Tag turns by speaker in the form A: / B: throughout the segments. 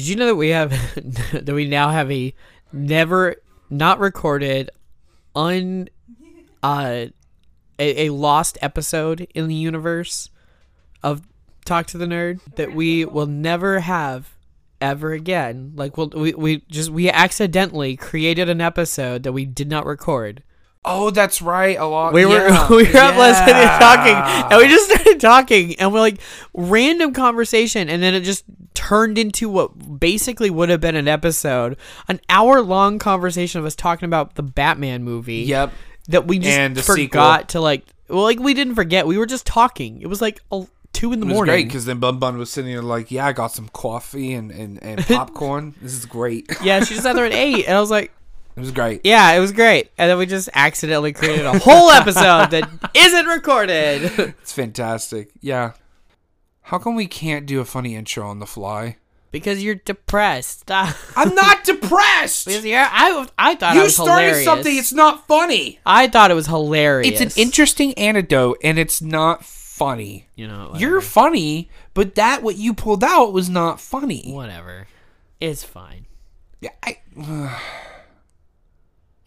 A: Did you know that we have that we now have a never not recorded un uh a, a lost episode in the universe of Talk to the Nerd that we will never have ever again. Like we'll, we we just we accidentally created an episode that we did not record.
B: Oh, that's right. A lot.
A: We were
B: yeah.
A: we were up last night
B: Yeah.
A: talking, and we just started talking, and we're like random conversation, and then it just turned into what basically would have been an episode, an hour long conversation of us talking about the Batman movie.
B: Yep.
A: that we just forgot to like. Well, like we didn't forget. We were just talking. It was like a, two in the
B: It was
A: morning.
B: great because then Bun Bun was sitting there like, "Yeah, I got some coffee and and, and popcorn. this is great.
A: yeah, she just sat there at eight, and I was like,
B: It was great.
A: yeah, it was great. And then we just accidentally created a whole episode that isn't recorded.
B: It's fantastic. Yeah. How come we can't do a funny intro on the fly?
A: Because you're depressed.
B: I'm not depressed.
A: Because yeah, I I thought it
B: you started
A: hilarious.
B: something. It's not funny.
A: I thought it was hilarious.
B: It's an interesting anecdote, and it's not funny.
A: You know,
B: You're funny, but that what you pulled out was not funny.
A: whatever. It's fine.
B: Yeah, I.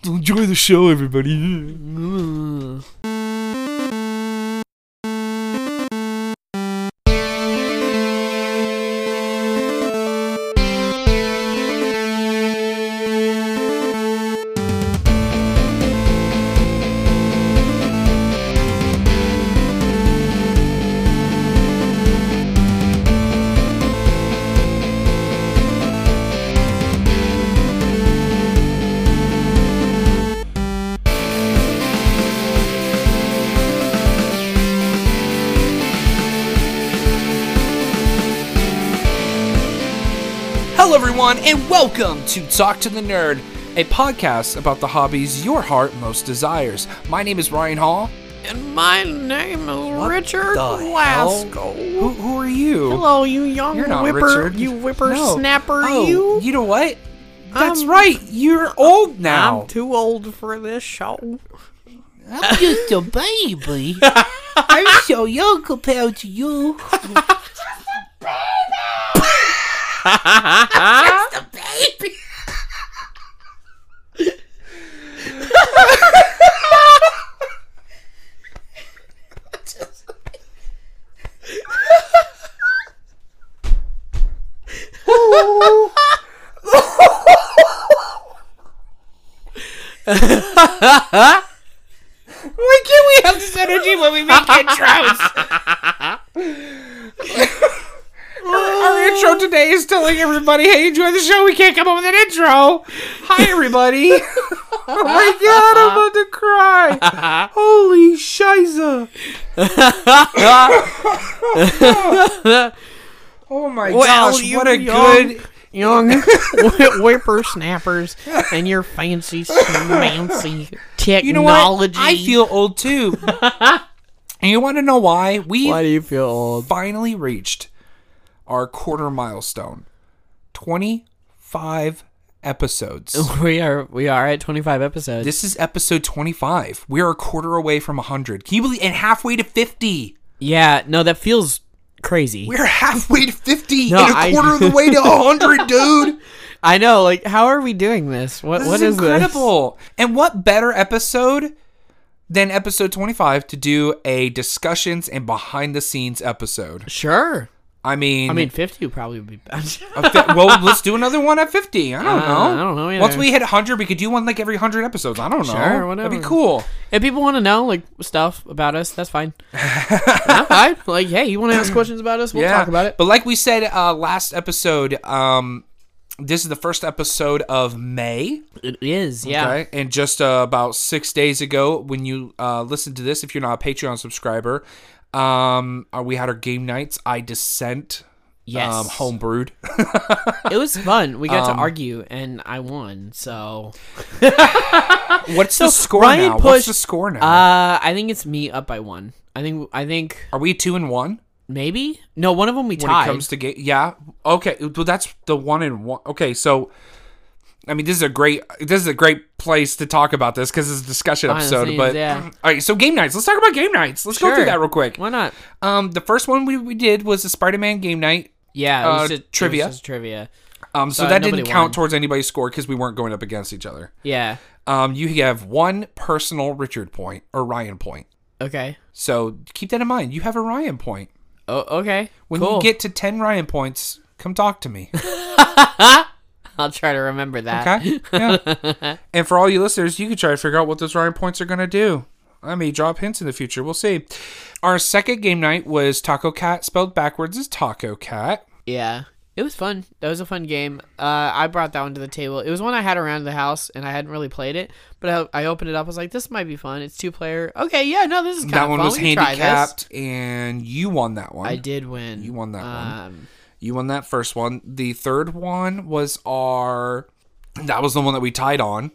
B: Enjoy the show, everybody. Everyone, and welcome to Talk to the Nerd, a podcast about the hobbies your heart most desires. My name is Ryan Hall.
A: And my name is Richard
B: the
A: Glasgow.
B: Who, who are you?
A: Hello, you young
B: You're not
A: whipper,
B: Richard.
A: you
B: No.
A: whippersnapper,
B: Oh,
A: you.
B: You know what? That's
A: I'm-
B: right. You're old now.
A: I'm too old for this show.
C: I'm just a baby. I'm so young compared to you.
B: Why telling everybody, "Hey, enjoy the show." We can't come up with an intro. Hi, everybody. oh my god, I'm about to cry. Holy shiza. oh my
A: Well,
B: gosh, what a
A: young-
B: good.
A: Young whi- whippersnappers and your fancy, fancy technology.
B: You know what? I feel old too. and you want to know why? We
A: Why do you feel old?
B: finally reached our quarter milestone 25 episodes.
A: We are we are at 25 episodes.
B: This is episode 25. We are a quarter away from 100. Can you believe? And halfway to 50.
A: yeah, no, that feels crazy.
B: We're halfway to 50
A: No,
B: and a
A: I-
B: quarter of the way to 100, dude.
A: I know. Like, how are we doing this? What
B: This
A: what
B: is
A: is,
B: incredible. And what better episode than episode 25 to do a discussions and behind the scenes episode?
A: Sure.
B: I mean,
A: I mean, 50 would probably be bad.
B: Fi- well, let's do another one at 50. I don't
A: Uh,
B: know.
A: I don't know either.
B: Once we hit 100, we could do one like every 100 episodes. I don't know.
A: Sure,
B: That'd
A: whatever.
B: be cool.
A: if people want to know like stuff about us, that's fine. I'm fine. Like, hey, you want to ask questions about us? We'll
B: yeah.
A: talk about it.
B: But like we said uh, last episode, um, this is the first episode of May.
A: It is, yeah.
B: Okay. And just uh, about six days ago, when you uh, listen to this, if you're not a Patreon subscriber, um, uh, we had our game nights. I Descent.
A: Yes.
B: Um, homebrewed.
A: It was fun. We got
B: Um,
A: to argue, and I won. So,
B: What's the score
A: Ryan
B: now? What's the score now?
A: uh, I think it's me up by one. I think. I think
B: Are we two and one?
A: maybe no. One of them we
B: when
A: tied.
B: it comes to game. Yeah. Okay. Well, that's the one and one. Okay. So, I mean, this is a great. This is a great place to talk about this because it's a discussion
A: Behind the
B: episode.
A: scenes,
B: but
A: yeah.
B: all right. So game nights. Let's talk about game nights. Let's go through that real quick.
A: Why not?
B: Um, the first one we, we did was the Spider-Man game night.
A: Yeah, it was
B: Uh,
A: just,
B: trivia.
A: It was just trivia.
B: Um, so
A: Uh,
B: that didn't count
A: won.
B: towards anybody's score because we weren't going up against each other.
A: Yeah.
B: Um, you have one personal Richard point or Ryan point.
A: Okay.
B: So keep that in mind. You have a Ryan point.
A: Oh, okay.
B: When
A: cool.
B: you get to 10 Ryan points, come talk to me.
A: I'll try to remember that.
B: Okay? Yeah. and for all you listeners, you can try to figure out what those Ryan points are going to do. I may drop hints in the future. We'll see. Our second game night was Taco Cat, spelled backwards as Taco Cat.
A: Yeah. It was fun. That was a fun game. Uh, I brought that one to the table. It was one I had around the house, and I hadn't really played it. But I, I opened it up. I was like, "This might be fun. It's two player. Okay, yeah, no, this is kind
B: That
A: of
B: one
A: fun.
B: was handicapped, and you won that one.
A: I did win.
B: You won that one. You won that first one. The third one was our. That was the one that we tied on.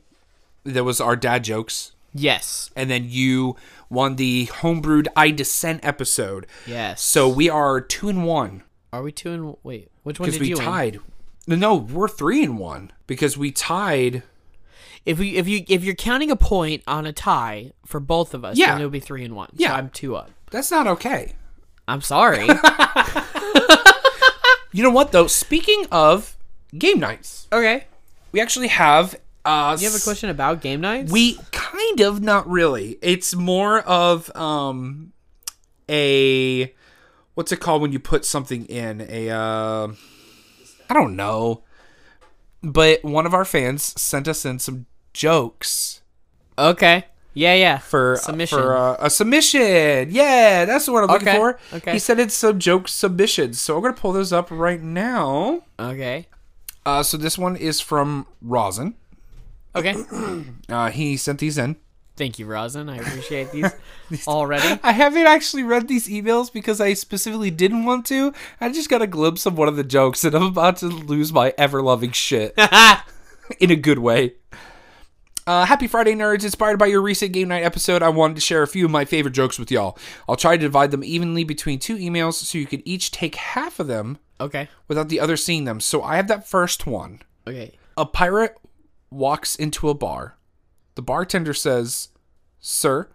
B: That was our dad jokes.
A: Yes.
B: And then you won the homebrewed I Descent episode.
A: Yes.
B: So we are two and one
A: are we two and wait? Which one did
B: we
A: you
B: tied. No, No, we're three and one because we tied.
A: If we if you if you're counting a point on a tie for both of us,
B: Yeah.
A: then it would be three and one.
B: Yeah.
A: So I'm two up.
B: That's not okay.
A: I'm sorry.
B: You know what though? Speaking of game nights,
A: okay.
B: we actually have. Uh,
A: You have a question about game nights?
B: We kind of not really. It's more of um a what's it called when you put something in a uh I don't know. But one of our fans sent us in some jokes
A: okay. Yeah, yeah.
B: for
A: Submission.
B: for uh, a submission. Yeah, that's what I'm looking
A: Okay,
B: for.
A: okay.
B: He said it's some joke submissions. So I'm going to pull those up right now.
A: okay.
B: Uh so this one is from Rosin.
A: Okay.
B: Uh he sent these in.
A: Thank you, Rosin. I appreciate these already.
B: I haven't actually read these emails because I specifically didn't want to. I just got a glimpse of one of the jokes and I'm about to lose my ever loving shit in a good way. Uh, happy Friday, nerds. Inspired by your recent game night episode, I wanted to share a few of my favorite jokes with y'all. I'll try to divide them evenly between two emails so you can each take half of them
A: Okay.
B: without the other seeing them. So I have that first one.
A: Okay.
B: A pirate walks into a bar. The bartender says, Sir,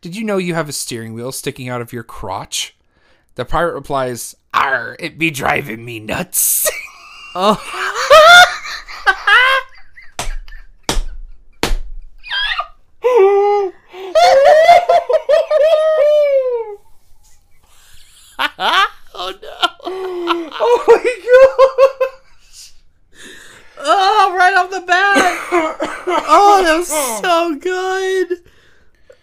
B: did you know you have a steering wheel sticking out of your crotch? The pirate replies, Arr, it be driving me nuts.
A: Oh no.
B: oh my
A: Oh, right off the bat. Oh, was so good.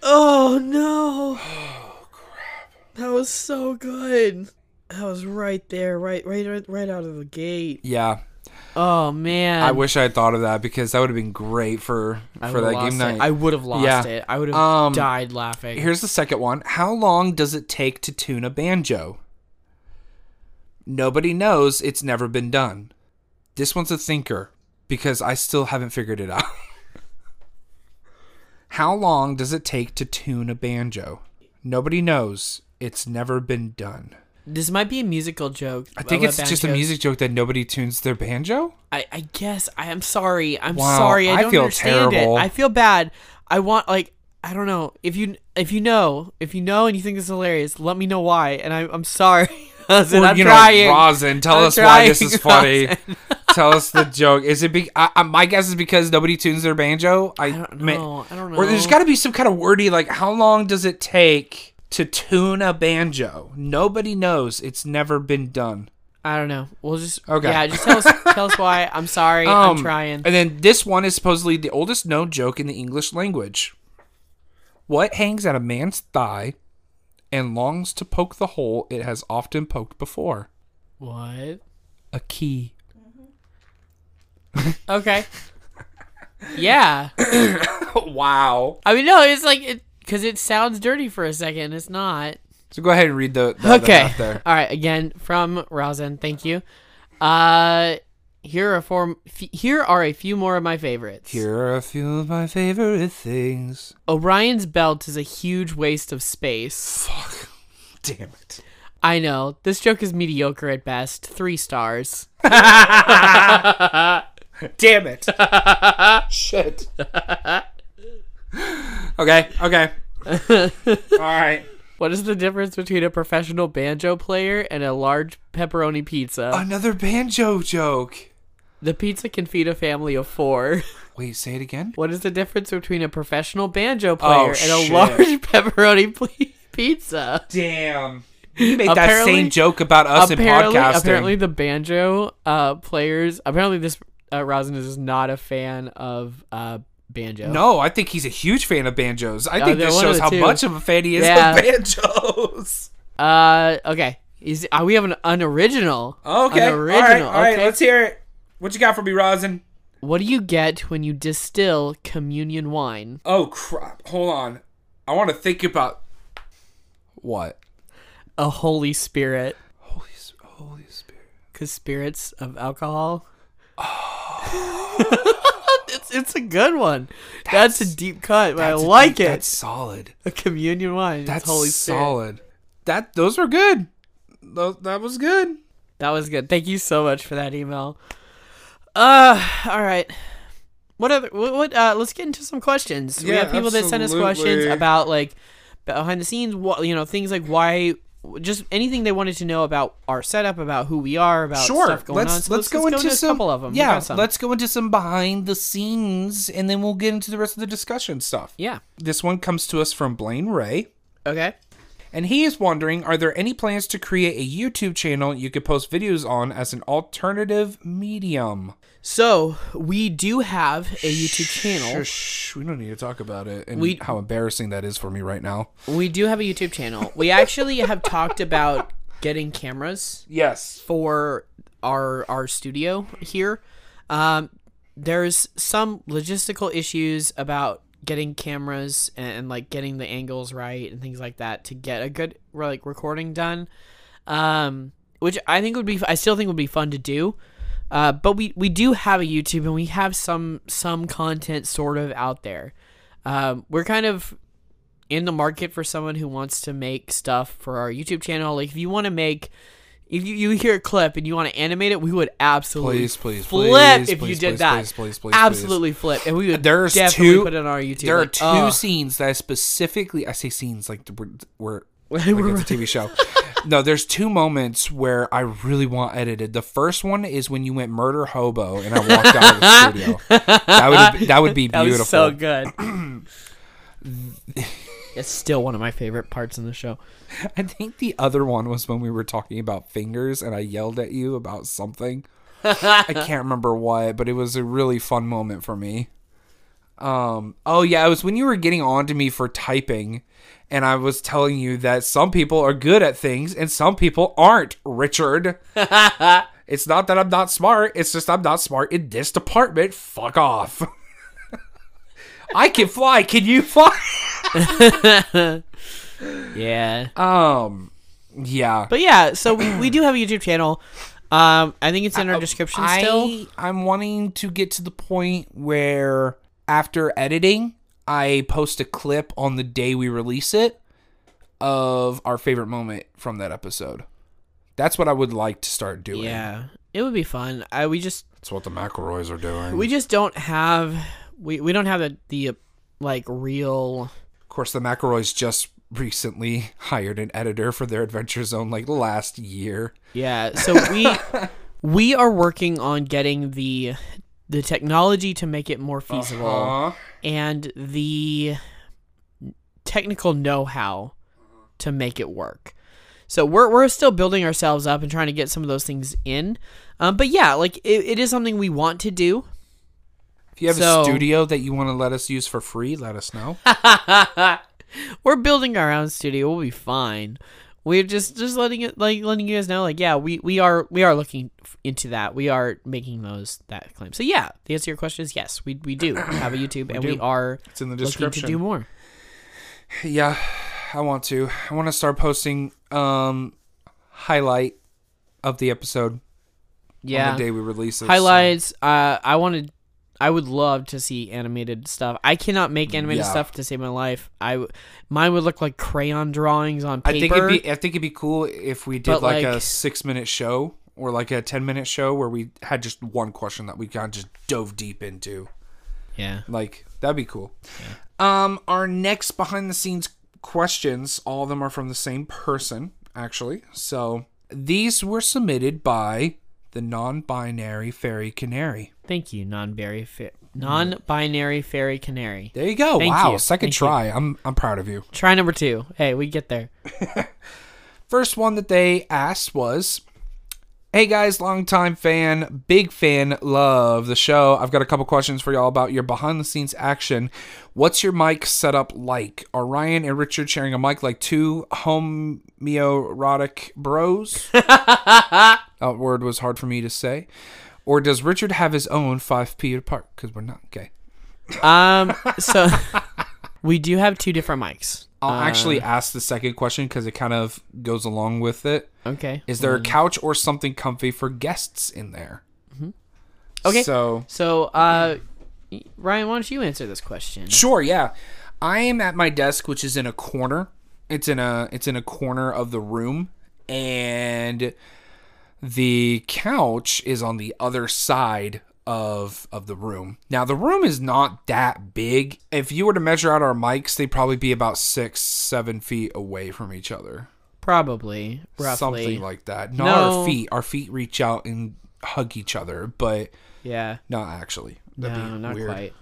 A: Oh no. Oh crap. That was so good. That was right there, right, right, right, out of the gate.
B: Yeah,
A: Oh man.
B: I wish I had thought of that because that would have been great for for that game
A: it.
B: night.
A: I would have lost
B: Yeah.
A: it. I would have
B: Um,
A: died laughing.
B: Here's the second one. How long does it take to tune a banjo? Nobody knows. It's never been done. This one's a thinker because I still haven't figured it out. How long does it take to tune a banjo? Nobody knows. It's never been done.
A: This might be a musical joke.
B: I think it's just a music joke that nobody tunes their banjo.
A: I, I guess I am sorry. I'm
B: Wow,
A: sorry. I
B: I
A: don't
B: feel
A: understand
B: terrible.
A: it. I feel bad. I want like I don't know if you if you know if you know and you think it's hilarious, let me know why. And I, I'm sorry. Listen,
B: Or,
A: I'm
B: you
A: trying.
B: know, Rosin, tell
A: I'm
B: us why this is
A: trying,
B: funny. tell us the joke. Is it? Be- I, I, my guess is because nobody tunes their banjo. I,
A: I don't know. I don't know.
B: Or there's got to be some kind of wordy like, how long does it take to tune a banjo? Nobody knows. It's never been done.
A: I don't know. We'll just
B: Okay.
A: Yeah, just tell us tell us why. I'm sorry.
B: Um,
A: I'm trying.
B: And then this one is supposedly the oldest known joke in the English language. What hangs at a man's thigh and longs to poke the hole it has often poked before?
A: What?
B: A key.
A: Okay. yeah.
B: wow.
A: I mean, no, it's like it because it sounds dirty for a second. It's not.
B: So go ahead and read the, the, the
A: okay.
B: there.
A: All right. Again from Rosen. Thank you. Uh, here are four. F- here are a few more of my favorites.
B: Here are a few of my favorite things.
A: Orion's belt is a huge waste of space.
B: Fuck. Damn it.
A: I know this joke is mediocre at best. Three stars.
B: Damn it. Shit. okay, okay. All right.
A: What is the difference between a professional banjo player and a large pepperoni pizza?
B: Another banjo joke.
A: The pizza can feed a family of four.
B: Wait, say it again.
A: What is the difference between a professional banjo player and a
B: shit.
A: large pepperoni ple- pizza?
B: Damn. You made that same joke about us in
A: apparently,
B: podcasting.
A: apparently the banjo uh, players. Apparently, this uh, Rosin is not a fan of uh, banjo.
B: No, I think he's a huge fan of banjos. I think
A: they're
B: this shows how
A: two.
B: much of a fan he is
A: Yeah.
B: of banjos.
A: Uh, okay. Is uh, we have an unoriginal?
B: Okay. All
A: original.
B: right. All right.
A: okay.
B: Let's hear it. What you got for me, Rosin?
A: What do you get when you distill communion wine?
B: Oh crap! Hold on. I want to think about what.
A: A Holy Spirit.
B: Holy, Holy Spirit.
A: Because spirits of alcohol. it's it's a good one. That's, a deep cut, but I
B: That's-
A: like it.
B: That's solid.
A: a communion wine.
B: That's
A: That's Holy Spirit.
B: solid. That those were good. Those, that was good.
A: That was good. Thank you so much for that email. Uh, all right. What other? What? what uh, let's get into some questions. we have people that send us questions about like behind the scenes. What you know, things like why. Just anything they wanted to know about our setup, about who we are, about
B: Sure.
A: stuff going
B: let's,
A: on. So
B: let's go into
A: a
B: some
A: couple of them.
B: Yeah, let's go into some behind the scenes, and then we'll get into the rest of the discussion stuff.
A: Yeah.
B: This one comes to us from Blaine Ray.
A: Okay.
B: And he is wondering Are there any plans to create a YouTube channel you could post videos on as an alternative medium?
A: So we do have a YouTube channel.
B: Shh, we don't need to talk about it and
A: We-
B: how embarrassing that is for me right now.
A: We do have a YouTube channel. We actually have talked about getting cameras
B: Yes.
A: for our our studio here. Um, there's some logistical issues about getting cameras and, and, like getting the angles right and things like that to get a good like recording done. Um, which I think would be I still think would be fun to do. Uh, but we we do have a YouTube and we have some some content sort of out there. Um, we're kind of in the market for someone who wants to make stuff for our YouTube channel. Like if you want to make if you, you hear a clip and you want to animate it, we would absolutely
B: Please, please,
A: flip
B: please,
A: if you did
B: please,
A: that.
B: please, please, please,
A: absolutely flip, and we would
B: There's
A: definitely
B: two-
A: put it on our YouTube.
B: There are
A: Like,
B: two
A: oh.
B: scenes that I specifically I say scenes like we're, we're like it's a TV show. no, there's two moments where I really want edited. The first one is when you went murder hobo and I walked out of the studio. That would that would be
A: That
B: beautiful.
A: was so good. it's still one of my favorite parts in the show.
B: I think the other one was when we were talking about fingers and I yelled at you about something. I can't remember what, but it was a really fun moment for me. Um, oh yeah, it was when you were getting on to me for typing and I was telling you that some people are good at things and some people aren't, Richard. it's not that I'm not smart, it's just I'm not smart in this department. Fuck off. I can fly, can you fly?
A: Yeah.
B: Um yeah.
A: But yeah, so we, we do have a YouTube channel. Um, I think it's in our description still.
B: I, I'm wanting to get to the point where after editing, I post a clip on the day we release it of our favorite moment from that episode. That's what I would like to start doing.
A: Yeah, it would be fun. I we just
B: That's what the McElroys are doing.
A: we just don't have we we don't have the the uh, like real
B: of course, the McElroys just recently hired an editor for their Adventure Zone like last year.
A: Yeah, so we we are working on getting the the technology to make it more feasible
B: Uh-huh.
A: and the technical know-how to make it work. So we're we're still building ourselves up and trying to get some of those things in. Um, but yeah, like it, it is something we want to do.
B: If you have
A: So-
B: a studio that you want to let us use for free, let us know.
A: we're building our own studio. We'll be fine. We're just just letting it like letting you guys know like yeah we we are we are looking into that. We are making those that claim. So yeah, the answer to your question is yes. We we do have a YouTube and we are
B: It's in the
A: description to do more.
B: Yeah, I want to. I want to start posting um highlight of the episode
A: Yeah,
B: on the day we release it. so-
A: highlights. Uh, I wanted. I would love to see animated stuff. I cannot make animated
B: Yeah.
A: stuff to save my life. I mine would look like crayon drawings on paper.
B: I think it'd be. I think it'd be cool if we did
A: But,
B: like, a six minute show or like a ten minute show where we had just one question that we kind of just dove deep into.
A: yeah.
B: Like that'd be cool. Um, our next behind the scenes questions, all of them are from the same person, actually. So these were submitted by the non-binary fairy canary.
A: Thank you, non-binary fa- non-binary fairy canary.
B: There you go.
A: Thank
B: wow,
A: you.
B: second
A: Thank you.
B: try. I'm I'm proud of you.
A: Try number two. Hey, we get there.
B: First one that they asked was, "Hey guys, longtime fan, big fan, love the show. I've got a couple questions for y'all about your behind-the-scenes action. What's your mic setup like? Are Ryan and Richard sharing a mic like two homoerotic bros? that word was hard for me to say. Or does Richard have his own 5p apart? Because we're not gay.
A: Um, so we do have two different mics.
B: I'll actually uh, ask the second question because it kind of goes along with it.
A: Okay.
B: Is there a um, couch or something comfy for guests in there? Mm-hmm.
A: Okay.
B: So
A: So, uh, Ryan, why don't you answer this question?
B: sure, yeah. I am at my desk, which is in a corner. It's in a it's in a corner of the room, and the couch is on the other side of of the room. Now the room is not that big. If you were to measure out our mics, they'd probably be about six, seven feet away from each other.
A: Probably, roughly.
B: Something like that. Not
A: No.
B: our feet. Our feet reach out and hug each other, but
A: yeah.
B: not actually. That'd
A: no, not
B: weird.
A: quite.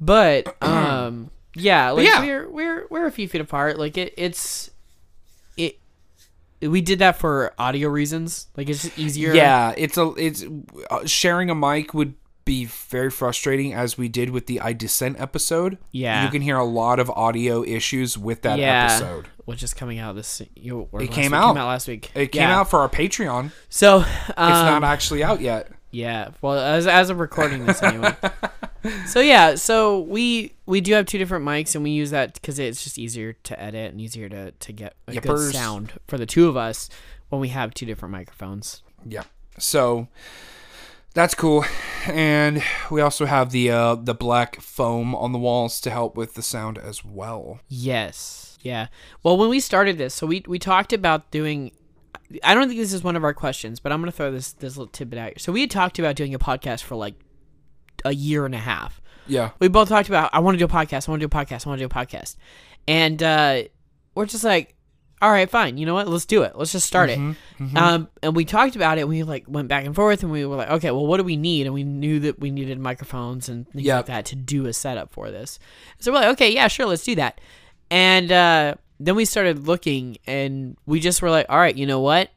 A: But um, yeah, like
B: yeah.
A: we're we're we're a few feet apart. Like it, it's it. We did that for audio reasons. Like it's just easier.
B: Yeah, it's a it's uh, sharing a mic would be very frustrating as we did with the I Dissent episode.
A: Yeah.
B: You can hear a lot of audio issues with that
A: yeah.
B: episode.
A: Which is coming out this. You,
B: It came out.
A: Came out last week.
B: It came
A: Yeah.
B: out for our Patreon.
A: So um,
B: It's not actually out yet.
A: Yeah. Well, as as of recording this anyway. so yeah, so we we do have two different mics, and we use that because it's just easier to edit and easier to to get a good sound for the two of us when we have two different microphones.
B: Yeah. So that's cool. And we also have the uh the black foam on the walls to help with the sound as well.
A: Yes. Yeah. Well, when we started this, so we we talked about doing. I don't think this is one of our questions, but I'm gonna throw this this little tidbit out. So we had talked about doing a podcast for like a year and a half.
B: Yeah.
A: we both talked about I want to do a podcast, I want to do a podcast, I want to do a podcast, and uh, we're just like, all right, fine, you know what? Let's do it. Let's just start it. Um, and we talked about it. We like went back and forth, and we were like, okay, well, what do we need? And we knew that we needed microphones and things
B: Yep.
A: like that to do a setup for this. So we're like, okay, yeah, sure, let's do that. And uh, then we started looking, and we just were like, all right, you know what?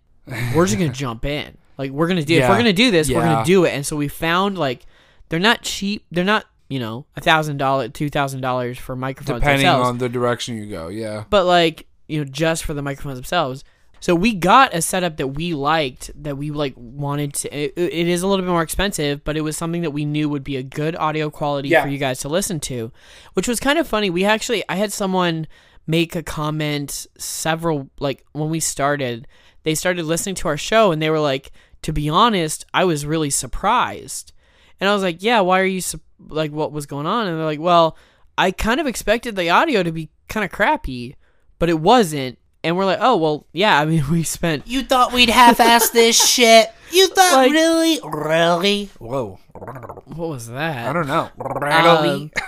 A: We're just gonna jump in. Like we're gonna do. If we're gonna do this, we're gonna do it. And so we found like they're not cheap. They're not you know a thousand dollar, two thousand dollars for microphones
B: Depending
A: themselves.
B: on the direction you go. Yeah.
A: but like you know just for the microphones themselves. So we got a setup that we liked that we like wanted to. It, it is a little bit more expensive, but it was something that we knew would be a good audio quality
B: Yeah.
A: for you guys to listen to, which was kind of funny. We actually I had someone make a comment several like when we started. They started listening to our show and they were like, to be honest, I was really surprised. And I was like, yeah, why are you su- like what was going on? And they're like, well, I kind of expected the audio to be kind of crappy, but it wasn't. And we're like, oh well, yeah. I mean, we spent
C: You thought we'd half-ass this shit? You thought
A: Like-
C: really, really?
B: Whoa.
A: what was that?
B: I don't know.
A: Um,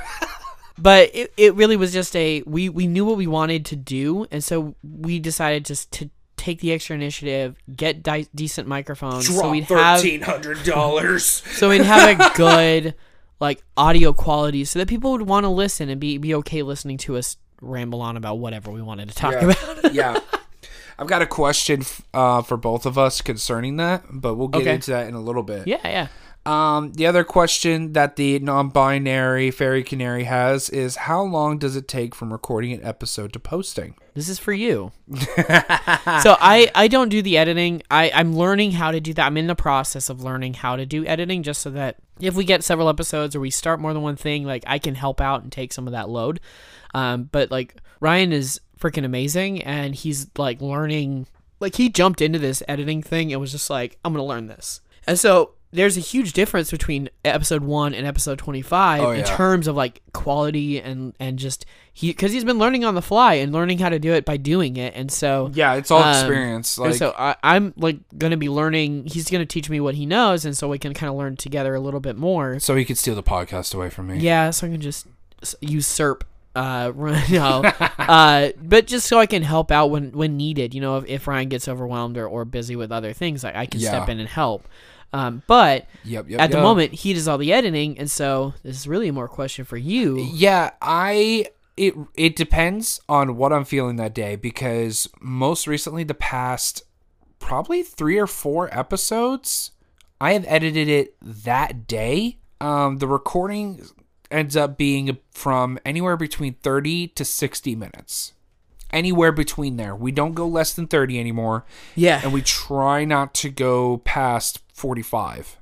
A: but it, it really was just a we we knew what we wanted to do, and so we decided just to take the extra initiative, get di- decent microphones, so we'd have
B: hundred dollars.
A: so we'd have a good like audio quality, so that people would want to listen and be be okay listening to us ramble on about whatever we wanted to talk about.
B: yeah. I've got a question uh, for both of us concerning that, but we'll get
A: Okay.
B: into that in a little bit.
A: Yeah, yeah.
B: Um, the other question that the non-binary fairy canary has is how long does it take from recording an episode to posting?
A: This is for you. so I I don't do the editing. I I'm learning how to do that. I'm in the process of learning how to do editing just so that if we get several episodes or we start more than one thing, like I can help out and take some of that load. Um, but like Ryan is freaking amazing and he's like learning like he jumped into this editing thing and was just like I'm going to learn this. And so there's a huge difference between episode 1 and episode 25
B: Oh,
A: in terms of like quality and and just he cuz he's been learning on the fly and learning how to do it by doing it. And so
B: Yeah, it's all
A: Um,
B: experience. Like,
A: so I, I'm like gonna be learning. He's gonna teach me what he knows, and so we can kind of learn together a little bit more.
B: so he could steal the podcast away from me.
A: Yeah, so I can just usurp. Uh, no, uh, but just so I can help out when when needed. You know, if, if Ryan gets overwhelmed or, or busy with other things, like I can step in and help. Um, but
B: Yep, yep.
A: at the
B: yep.
A: moment, he does all the editing, and so this is really more question for you.
B: Yeah, I it it depends on what I'm feeling that day because most recently the past probably 3 or 4 episodes I have edited it that day. Um the recording ends up being from anywhere between 30 to 60 minutes. Anywhere between there. We don't go less than 30 anymore
A: Yeah,
B: and we try not to go past 45.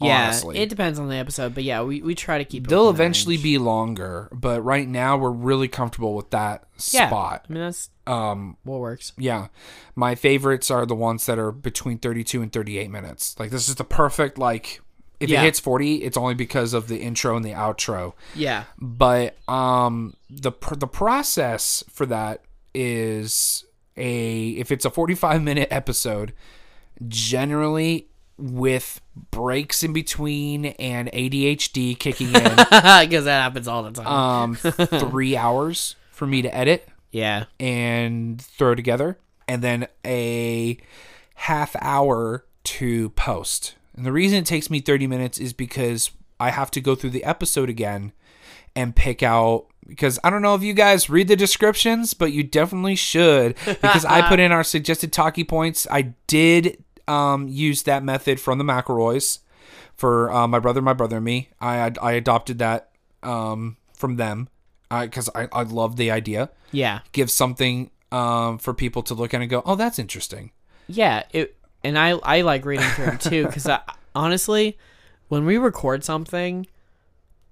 A: yeah.
B: honestly.
A: It depends on the episode, but yeah, we, we try to keep. it
B: They'll eventually
A: range.
B: be longer, but right now we're really comfortable with that
A: yeah.
B: spot.
A: I mean, that's
B: Um,
A: what works.
B: yeah, my favorites are the ones that are between 32 and 38 minutes. Like this is the perfect like. If
A: Yeah.
B: it hits 40, it's only because of the intro and the outro.
A: Yeah,
B: But um, the pr- the process for that is a if it's a 45 minute episode, generally with breaks in between and ADHD kicking in.
A: because that happens all the time.
B: um three hours for me to edit
A: yeah,
B: and throw together and then a half hour to post and the reason it takes me 30 minutes is because i have to go through the episode again and pick out because i don't know if you guys read the descriptions but you definitely should because i put in our suggested talkie points i did um, use that method from the mcelroys for uh, my brother, my brother, and me. I I adopted that um, from them because I, I love the idea.
A: yeah,
B: Give something um, for people to look at and go, oh, that's interesting.
A: yeah. It and I I like reading through them too because honestly, when we record something,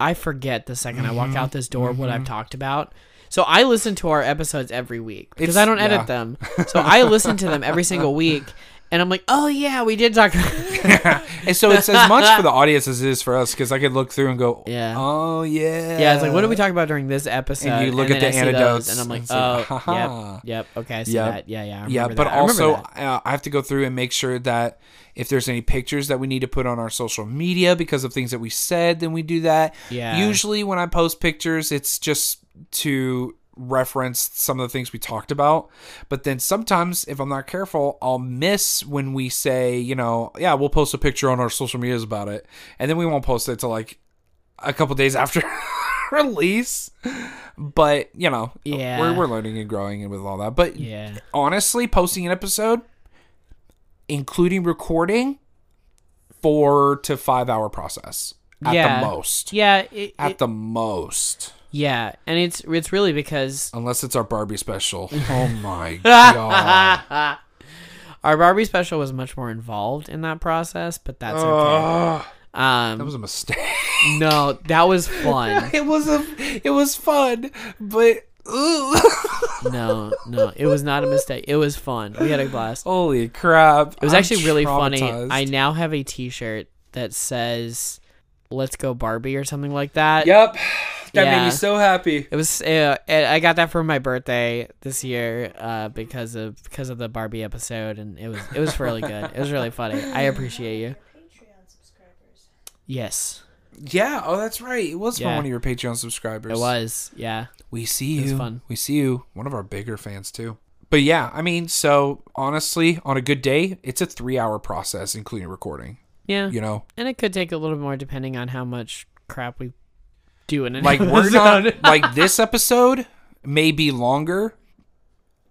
A: I forget the second I walk
B: Mm-hmm.
A: out this door what I've talked about. So I listen to our episodes every week because
B: It's-
A: I don't edit
B: yeah.
A: them. So I listen to them every single week, and I'm like, oh yeah, we did talk.
B: And so it's as much for the audience as it is for us because I could look through and go,
A: Yeah.
B: oh yeah,
A: Yeah, it's like, what did we talk about during this episode?
B: And you look at the
A: I see those,
B: anecdotes,
A: and I'm like,
B: and like,
A: oh,
B: "Ha-ha."
A: yep, yep, okay, I see
B: Yep.
A: that. Yeah, yeah,
B: Yeah, but.
A: I
B: also uh, I have to go through and make sure that if there's any pictures that we need to put on our social media because of things that we said, then we do that.
A: Yeah.
B: Usually when I post pictures, it's just to reference some of the things we talked about. But then sometimes if I'm not careful, I'll miss when we say, you know, yeah, we'll post a picture on our social medias about it. And then we won't post it till like a couple days after release. But, you know,
A: Yeah.
B: we're, we're learning and growing and with all that. But
A: yeah,
B: honestly, posting an episode, including recording, four to five hour process at
A: Yeah.
B: the most.
A: yeah, it,
B: At
A: it-
B: the most,
A: yeah, and it's it's really because
B: unless it's our Barbie special. Oh my god!
A: our Barbie special was much more involved in that process, but that's okay.
B: Ugh,
A: Um,
B: that was a mistake.
A: no, that was fun.
B: it was a, it was fun, but ugh.
A: no, no, it was not a mistake. It was fun. We had a blast.
B: holy crap!
A: It was actually really funny. I now have a T-shirt that says "Let's go Barbie" or something like that.
B: Yep, that made
A: Yeah.
B: me so happy.
A: It was. Uh, I got that for my birthday this year uh, because of because of the Barbie episode, and it was it was really good. It was really funny. I appreciate you.
D: Patreon subscribers.
A: Yes,
B: Yeah. Oh, that's right. It was from one of your Patreon subscribers.
A: it was. Yeah.
B: We see
A: was
B: you.
A: fun.
B: We see you. One of our bigger fans too. But yeah, I mean, so honestly, on a good day, it's a three-hour process, including recording.
A: Yeah.
B: You know,
A: And it could take a little more depending on how much crap we do in an
B: like we're not like this episode may be longer.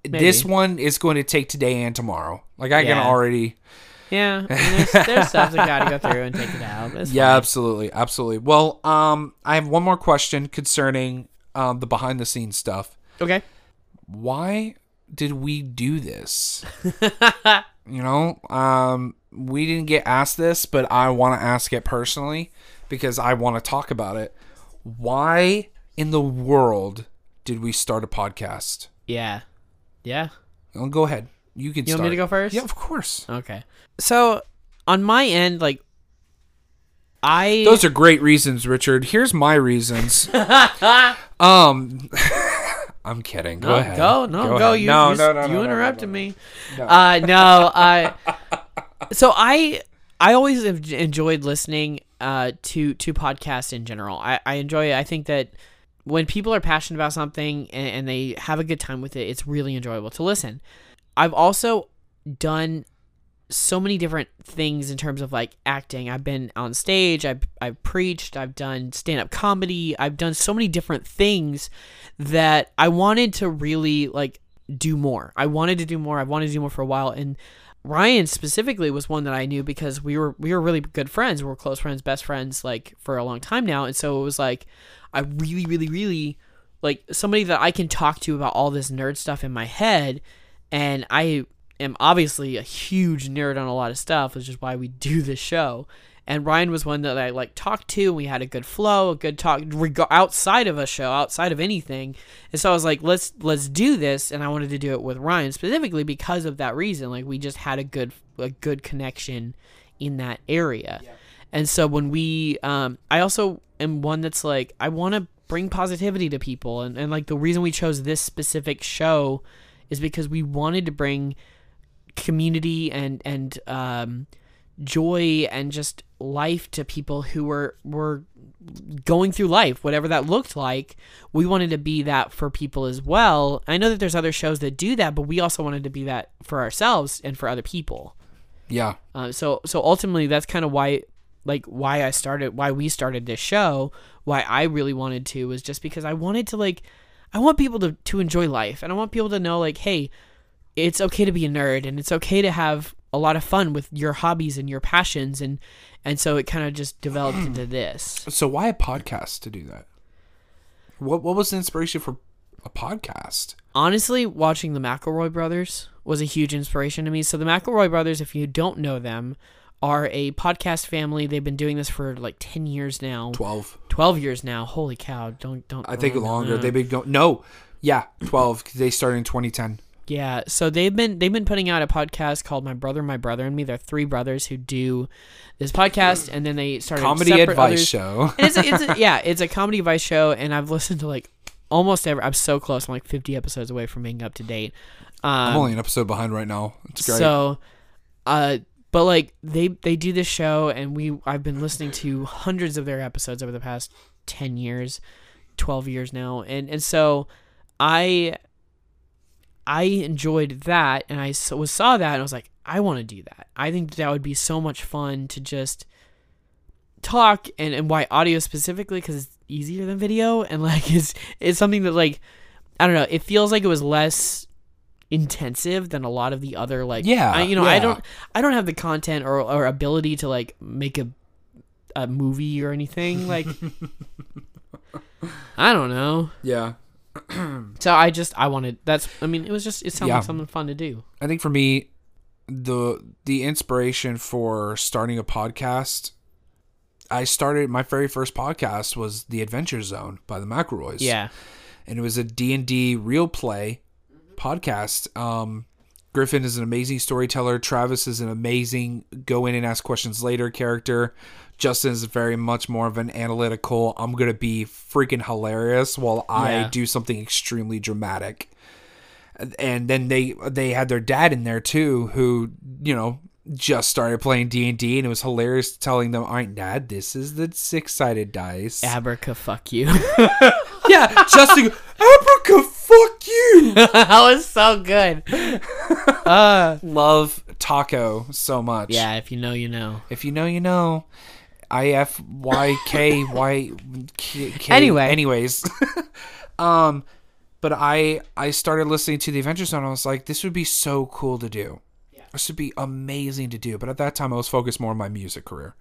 B: This one is going to take today and tomorrow. Like I can already.
A: yeah. There's, there's stuff that got to go through and take it out. it's
B: Yeah,
A: fine.
B: absolutely, absolutely. Well, um, I have one more question concerning um the behind-the-scenes stuff.
A: Okay.
B: why did we do this? you know, um, we didn't get asked this, but I want to ask it personally because I want to talk about it. Why in the world did we start a podcast?
A: Yeah. Yeah.
B: Oh, go ahead. You can
A: You
B: start.
A: want me to go first?
B: Yeah, of course.
A: Okay. So on my end, like I
B: Those are great reasons, Richard. Here's my reasons. um, I'm kidding. Go
A: no,
B: ahead.
A: Go no go,
B: ahead.
A: you
B: no,
A: you,
B: no, no,
A: you
B: no, no,
A: interrupted
B: no, no.
A: me. Uh no I so I I always have enjoyed listening uh to to podcasts in general. I I enjoy it. I think that when people are passionate about something and, and they have a good time with it, it's really enjoyable to listen. I've also done so many different things in terms of like acting. I've been on stage, I've I've preached, I've done stand-up comedy, I've done so many different things that I wanted to really like do more. I wanted to do more. I wanted to do more for a while and Ryan specifically was one that I knew because we were we were really good friends. We were close friends, best friends like for a long time now. And so it was like I really really really like somebody that I can talk to about all this nerd stuff in my head and I am obviously a huge nerd on a lot of stuff, which is why we do this show. And Ryan was one that I like talked to. And we had a good flow, a good talk reg- outside of a show, outside of anything. And so I was like, let's let's do this. And I wanted to do it with Ryan specifically because of that reason. Like we just had a good a good connection in that area. And so when we, um, I also am one that's like, I want to bring positivity to people. And, and like the reason we chose this specific show is because we wanted to bring community and, and, um, joy and just life to people who were, were going through life, whatever that looked like. We wanted to be that for people as well. I know that there's other shows that do that, but we also wanted to be that for ourselves and for other people.
B: Yeah.
A: Uh, so so ultimately, that's kind of why, like, why I started, why we started this show, why I really wanted to was just because I wanted to like, I want people to to enjoy life, and I want people to know like, hey, it's okay to be a nerd, and it's okay to have a lot of fun with your hobbies and your passions, and and so it kind of just developed into hmm. this.
B: So why a podcast to do that? What what was the inspiration for a podcast?
A: honestly, watching the McElroy brothers was a huge inspiration to me. So the McElroy brothers, if you don't know them, are a podcast family. They've been doing this for like ten years now,
B: 12.
A: 12 years now. Holy cow! Don't don't.
B: I think longer. They've been going No. Yeah, twelve. they started in 2010.
A: Yeah, so they've been they've been putting out a podcast called My Brother, My Brother and Me. They're three brothers who do this podcast, and then they started
B: Comedy advice
A: others.
B: show.
A: It's a, it's a, yeah, it's a comedy advice show, and I've listened to like almost every. I'm so close. I'm like 50 episodes away from being up to date. Um,
B: I'm only an episode behind right now. It's great.
A: So, uh, but like they they do this show, and we I've been listening to hundreds of their episodes over the past ten years, twelve years now, and and so I I enjoyed that, and I saw that, and I was like, I want to do that. I think that would be so much fun to just talk, and and why audio specifically because it's easier than video, and like it's it's something that like I don't know, it feels like it was less intensive than a lot of the other like
B: Yeah,
A: I, you know I don't I don't have the content or or ability to like make a a movie or anything like I don't know.
B: yeah.
A: So I just I wanted that's I mean it was just it sounded
B: Yeah.
A: like something fun to do.
B: I think for me, the the inspiration for starting a podcast, I started my very first podcast was the Adventure Zone by the McElroys.
A: Yeah.
B: and it was a D&D real play podcast. Um, Griffin is an amazing storyteller. Travis is an amazing go in and ask questions later character. Justin is very much more of an analytical. I'm gonna be freaking hilarious while I
A: Yeah.
B: do something extremely dramatic. And then they they had their dad in there too, who you know just started playing D and D, and it was hilarious telling them, "All right, Dad, this is the six sided dice."
A: Abraca fuck you.
B: Yeah, Justin, Abraca, fuck you.
A: that was so good. Uh
B: Love Taako so much.
A: yeah, if you know you know.
B: If you know, you know. I F Y K Y K.
A: Anyway.
B: anyways, um, but I I started listening to the Adventure Zone. I was like, this would be so cool to do. This would be amazing to do. But at that time, I was focused more on my music career.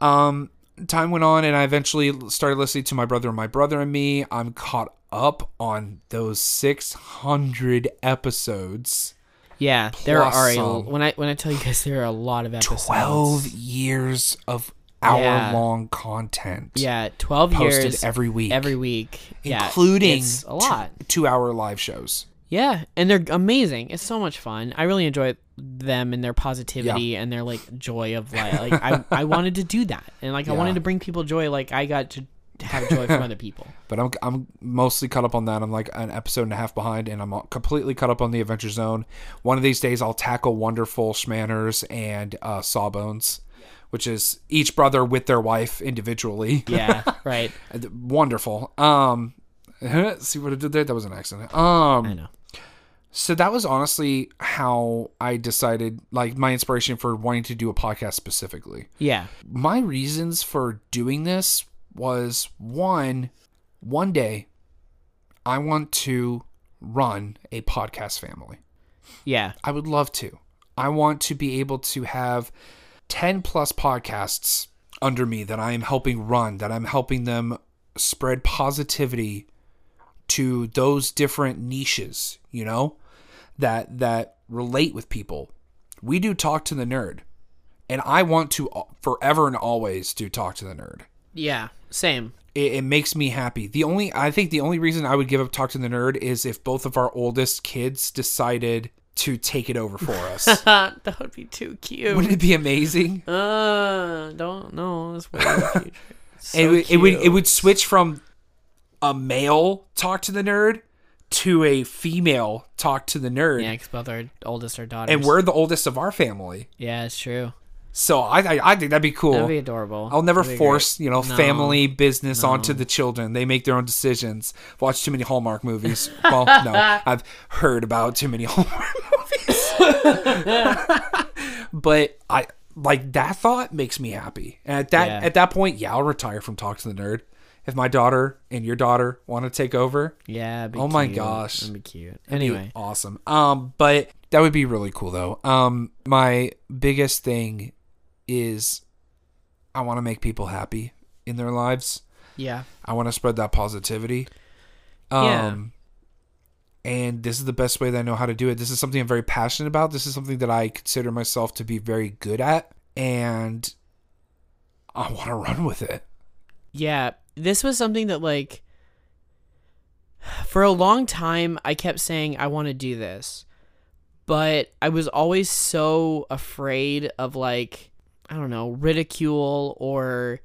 B: Um, time went on, and I eventually started listening to my brother and my brother and me. I'm caught up on those 600 episodes.
A: Yeah, there are a when I when I tell you guys there are a lot of episodes.
B: 12 years of
A: Yeah.
B: hour long content.
A: Yeah, 12
B: Posted
A: years
B: every week.
A: every week. Yeah,
B: including
A: it's a lot.
B: two hour live shows.
A: Yeah, and they're amazing. It's so much fun. I really enjoy them and their positivity and their like joy of life. Like I, I wanted to do that, and like I wanted to bring people joy. Like I got to have joy from other people.
B: But I'm I'm mostly caught up on that. I'm like an episode and a half behind, and I'm completely caught up on the Adventure Zone. One of these days, I'll tackle Wonderful Shmanners and uh, Sawbones, which is each brother with their wife individually.
A: Yeah, right.
B: Wonderful. Um, see what I did there? That was an accident. Um,
A: I know.
B: So that was honestly how I decided, like my inspiration for wanting to do a podcast specifically.
A: Yeah.
B: My reasons for doing this was one, one day I want to run a podcast family.
A: Yeah.
B: I would love to. I want to be able to have 10 plus podcasts under me that I am helping run, that I'm helping them spread positivity to those different niches, you know, that that relate with people. We do talk to the nerd. And I want to forever and always do talk to the nerd
A: Yeah. Same.
B: it, it makes me happy. The only I think the only reason I would give up Talk to the Nerd is if both of our oldest kids decided to take it over for us.
A: that would be too cute.
B: Wouldn't it be amazing?
A: Uh, don't know. In. So
B: it, would, it would it would switch from a male Talk to the Nerd to a female Talk to the Nerd.
A: Yeah, because both our oldest are daughters.
B: and we're the oldest of our family.
A: Yeah, it's true.
B: So I I, I think that'd be cool.
A: That'd be adorable.
B: I'll never force,
A: great.
B: you know,
A: No.
B: family business onto the children. They make their own decisions. Watch too many Hallmark movies. well, no, I've heard about too many Hallmark movies. but I like that thought makes me happy. And at that
A: Yeah.
B: at that point, yeah, I'll retire from Talk to the Nerd. If my daughter and your daughter want to take over,
A: Yeah.
B: Oh my
A: cute.
B: gosh.
A: That'd be cute.
B: It'd be
A: Anyway.
B: awesome. Um, but that would be really cool though. Um, my biggest thing is I want to make people happy in their lives.
A: Yeah.
B: I want to spread that positivity. Um,
A: Yeah.
B: and this is the best way that I know how to do it. This is something I'm very passionate about. This is something that I consider myself to be very good at, and I want to run with it.
A: Yeah, this was something that like for a long time I kept saying I want to do this. But I was always so afraid of like I don't know, ridicule or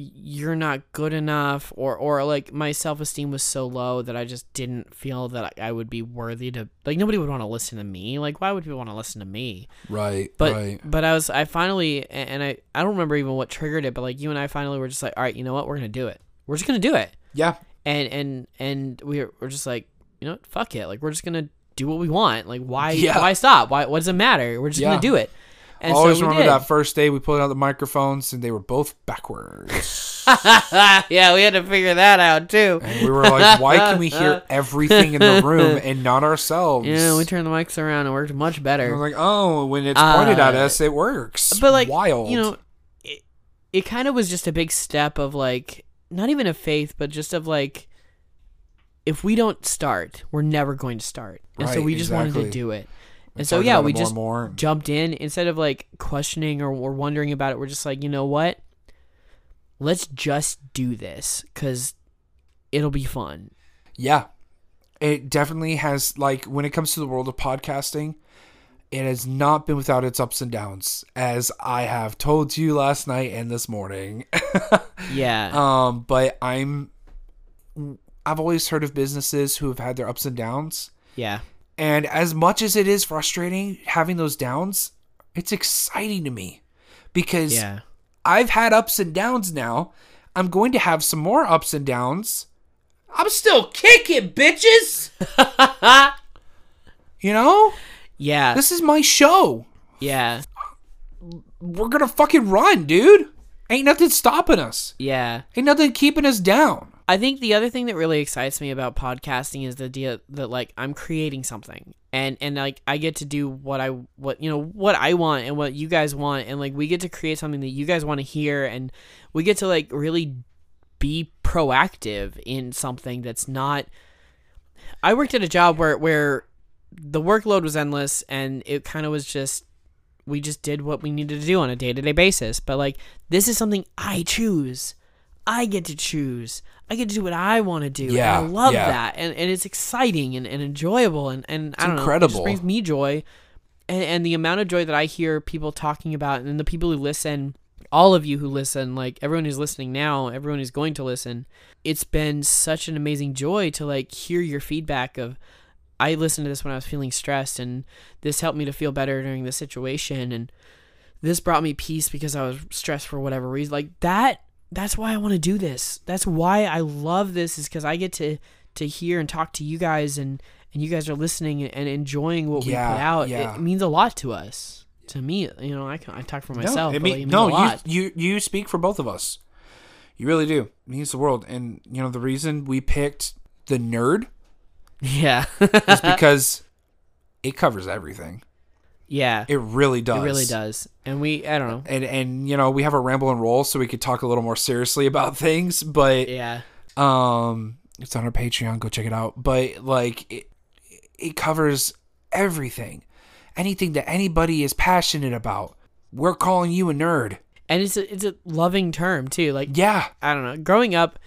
A: you're not good enough or or like my self-esteem was so low that I just didn't feel that I would be worthy to like nobody would want to listen to me. Like why would people want to listen to me?
B: Right.
A: But
B: right.
A: but I was I finally and I I don't remember even what triggered it, but like you and I finally were just like, all right, you know what, we're gonna do it. We're just gonna do it.
B: Yeah.
A: And and and we were, we're just like, you know, what, fuck it. Like we're just gonna do what we want. Like why
B: Yeah.
A: why stop? Why what does it matter? We're just
B: Yeah.
A: gonna do it. And
B: I always
A: so
B: remember
A: did.
B: that first day we pulled out the microphones and they were both backwards.
A: yeah, we had to figure that out too.
B: and we were like, why can we hear everything in the room and not ourselves?
A: Yeah, we turned the mics around and it worked much better.
B: like, oh, when it's pointed at
A: Uh,
B: us, it works.
A: but like
B: wild.
A: you know it, it kind of was just a big step of like not even a faith but just of like if we don't start we're never going to start and so we just wanted to do it and so yeah we just
B: more.
A: jumped in instead of like questioning or, or wondering about it we're just like you know what let's just do this because it'll be fun
B: Yeah. It definitely has like when it comes to the world of podcasting, it has not been without its ups and downs, as I have told you last night and this morning.
A: yeah
B: um, but I'm I've always heard of businesses who have had their ups and downs.
A: yeah
B: And as much as it is frustrating having those downs, it's exciting to me because
A: yeah
B: I've had ups and downs now. I'm going to have some more ups and downs. I'm still kicking, bitches. you know?
A: yeah
B: This is my show.
A: yeah
B: We're going to fucking run, dude. Ain't nothing stopping us.
A: yeah
B: Ain't nothing keeping us down.
A: I think the other thing that really excites me about podcasting is the idea that like I'm creating something. And and like I get to do what I what you know what I want and what you guys want. And like we get to create something that you guys want to hear. And we get to like really be proactive in something that's not I worked at a job where where the workload was endless and it kind of was just we just did what we needed to do on a day-to-day basis. But like this is something I choose. I get to choose. I get to do what I want to do.
B: Yeah,
A: and I love
B: yeah.
A: that. And, and it's exciting and, and enjoyable. And, and I don't know. It just brings me joy. And, and the amount of joy that I hear people talking about and the people who listen, all of you who listen, like everyone who's listening now, everyone who's going to listen, it's been such an amazing joy to like hear your feedback of, I listened to this when I was feeling stressed and this helped me to feel better during the situation. And this brought me peace because I was stressed for whatever reason. Like that that's why I want to do this. That's why I love this is cuz I get to to hear and talk to you guys and and you guys are listening and enjoying what we put out,
B: yeah.
A: it means a lot to us. To me, you know, I can I talk for myself.
B: no, it mean,
A: it means
B: no
A: a lot.
B: you, you you speak for both of us. You really do. It means the world. And you know the reason we picked the nerd
A: yeah,
B: is because it covers everything.
A: Yeah,
B: It really does.
A: it really does. And we, I don't know,
B: And and you know we have a ramble and roll, so we could talk a little more seriously about things. But
A: yeah,
B: um, it's on our Patreon. Go check it out. But like it, it covers everything, anything that anybody is passionate about. We're calling you a nerd.
A: and it's a, it's a loving term too. Like
B: Yeah.
A: I don't know. Growing up,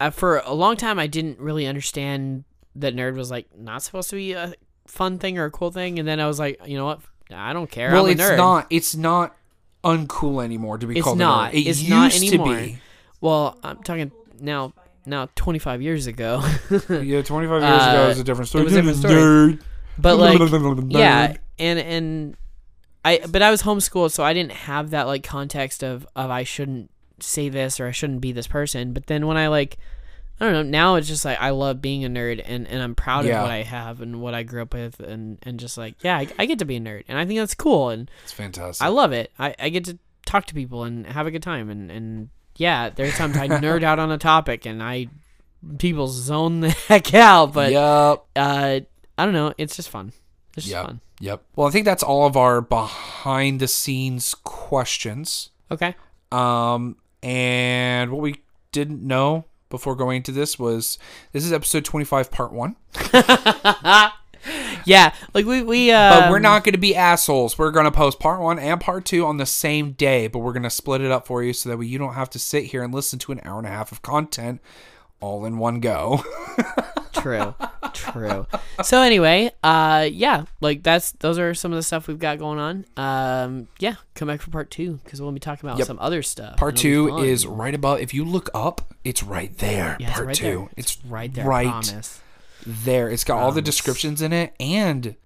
A: uh, for a long time, I didn't really understand that nerd was like not supposed to be a fun thing or a cool thing, and then I was like, you know what? I don't care.
B: Well,
A: I'm a
B: it's not. It's not uncool anymore to be called.
A: It's
B: called
A: not.
B: a nerd. It
A: It's
B: used
A: not
B: to be.
A: Well, I'm talking now. Now, 25 years ago,
B: Yeah, 25 years
A: Uh,
B: ago is a different story.
A: it was a different story.
B: Nerd.
A: but like, yeah, and and I, but I was homeschooled, so I didn't have that like context of of I shouldn't say this or I shouldn't be this person. But then when I like, I don't know. Now it's just like I love being a nerd, and and I'm proud
B: Yeah.
A: of what I have and what I grew up with, and and just like yeah, I, I get to be a nerd, and I think that's cool, and
B: It's fantastic.
A: I love it. I I get to talk to people and have a good time, and and yeah, there's times I nerd out on a topic, and I people zone the heck out, but
B: yup.
A: uh, I don't know. It's just fun. It's just
B: Yep.
A: fun.
B: Yep. Well, I think that's all of our behind the scenes questions.
A: Okay.
B: Um, and what we didn't know before going into this was this is episode 25, part one.
A: Yeah, like we we uh
B: But we're not going to be assholes. We're going to post part one and part two on the same day, but we're going to split it up for you so that way you don't have to sit here and listen to an hour and a half of content all in one go.
A: true. True. So anyway, uh yeah, like that's those are some of the stuff we've got going on. Um yeah, come back for part 2 cuz we'll be talking about
B: Yep.
A: some other stuff.
B: Part two is right about If you look up, it's right there.
A: Yeah, it's
B: part
A: right
B: two.
A: there.
B: It's
A: right there.
B: right
A: Promise.
B: there. It's got all the descriptions in it and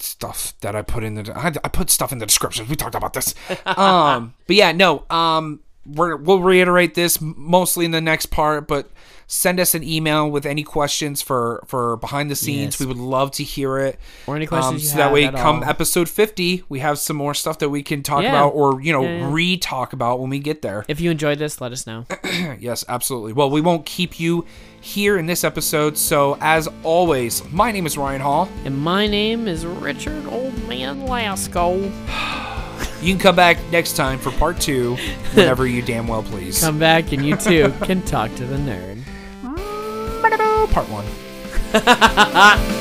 B: stuff that I put in the. I, I put stuff in the descriptions. We talked about this. um, but yeah, no. Um, we're we'll reiterate this mostly in the next part, but send us an email with any questions for for behind the scenes.
A: Yes.
B: We would love to hear it.
A: Or any questions
B: Um, so that way, come
A: all.
B: episode fifty, we have some more stuff that we can talk
A: Yeah.
B: about, or you know,
A: Yeah, yeah.
B: re-talk about when we get there.
A: If you enjoyed this, let us know.
B: Yes, absolutely. Well, we won't keep you here in this episode. So, as always, my name is Ryan Hall.
A: and my name is Richard Oldman Lasco.
B: You can come back next time for part two whenever you damn well please.
A: Come back and you too can talk to the nerd.
B: Part one.